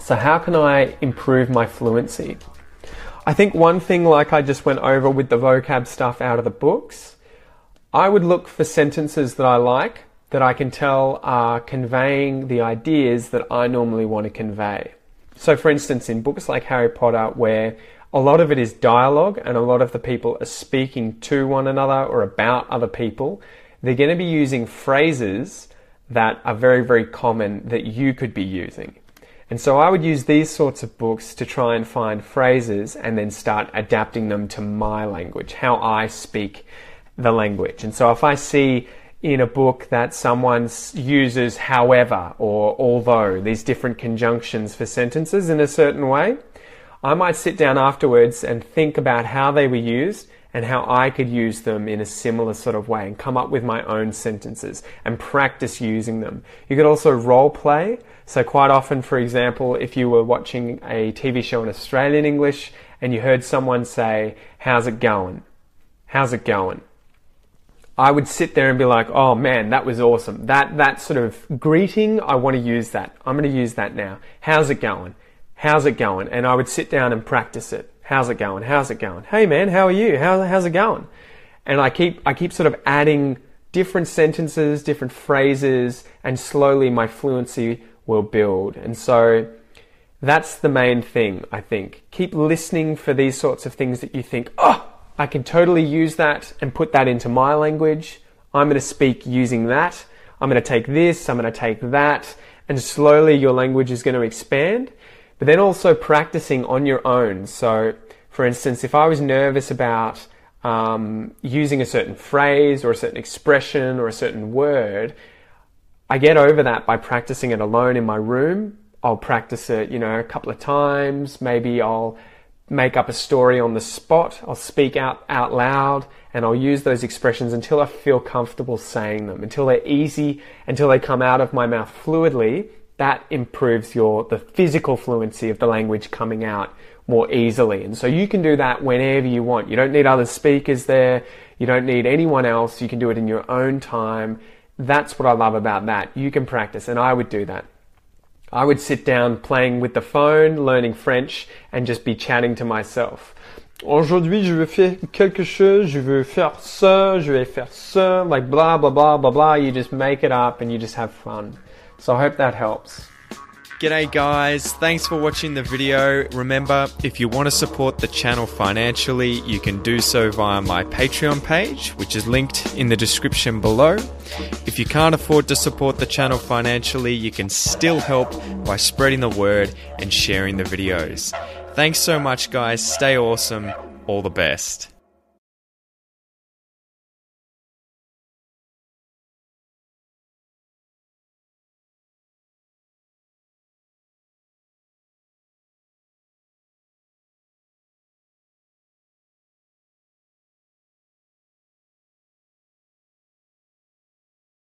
So, how can I improve my fluency? I think one thing, like I just went over with the vocab stuff out of the books, I would look for sentences that I like that I can tell are conveying the ideas that I normally want to convey. So, for instance, in books like Harry Potter, where a lot of it is dialogue and a lot of the people are speaking to one another or about other people, they're going to be using phrases that are very, very common that you could be using. And so I would use these sorts of books to try and find phrases and then start adapting them to my language, how I speak the language. And so if I see in a book that someone uses however or although, these different conjunctions for sentences in a certain way, I might sit down afterwards and think about how they were used and how I could use them in a similar sort of way and come up with my own sentences and practice using them. You could also role play. So, quite often, for example, if you were watching a TV show in Australian English and you heard someone say, How's it going? How's it going? I would sit there and be like, oh man, that was awesome. That, that sort of greeting, I want to use that. I'm going to use that now. How's it going? How's it going? And I would sit down and practice it. How's it going? How's it going? Hey man, how are you? How, how's it going? And I keep, I keep sort of adding different sentences, different phrases, and slowly my fluency will build. And so that's the main thing, I think. Keep listening for these sorts of things that you think, oh, I can totally use that and put that into my language. I'm going to speak using that. I'm going to take this, I'm going to take that, and slowly your language is going to expand but then also practicing on your own. So, for instance, if I was nervous about um, using a certain phrase or a certain expression or a certain word, I get over that by practicing it alone in my room. I'll practice it, you know, a couple of times. Maybe I'll make up a story on the spot. I'll speak out, out loud and I'll use those expressions until I feel comfortable saying them, until they're easy, until they come out of my mouth fluidly that improves your the physical fluency of the language coming out more easily. And so you can do that whenever you want. You don't need other speakers there. You don't need anyone else. You can do it in your own time. That's what I love about that. You can practice, and I would do that. I would sit down playing with the phone, learning French, and just be chatting to myself. Aujourd'hui, je veux faire quelque chose, je veux faire ça, je vais faire ça, like blah, blah, blah, blah, blah. You just make it up and you just have fun. So I hope that helps. G'day guys, thanks for watching the video. Remember, if you want to support the channel financially, you can do so via my Patreon page, which is linked in the description below. If you can't afford to support the channel financially, you can still help by spreading the word and sharing the videos. Thanks so much guys, stay awesome, all the best.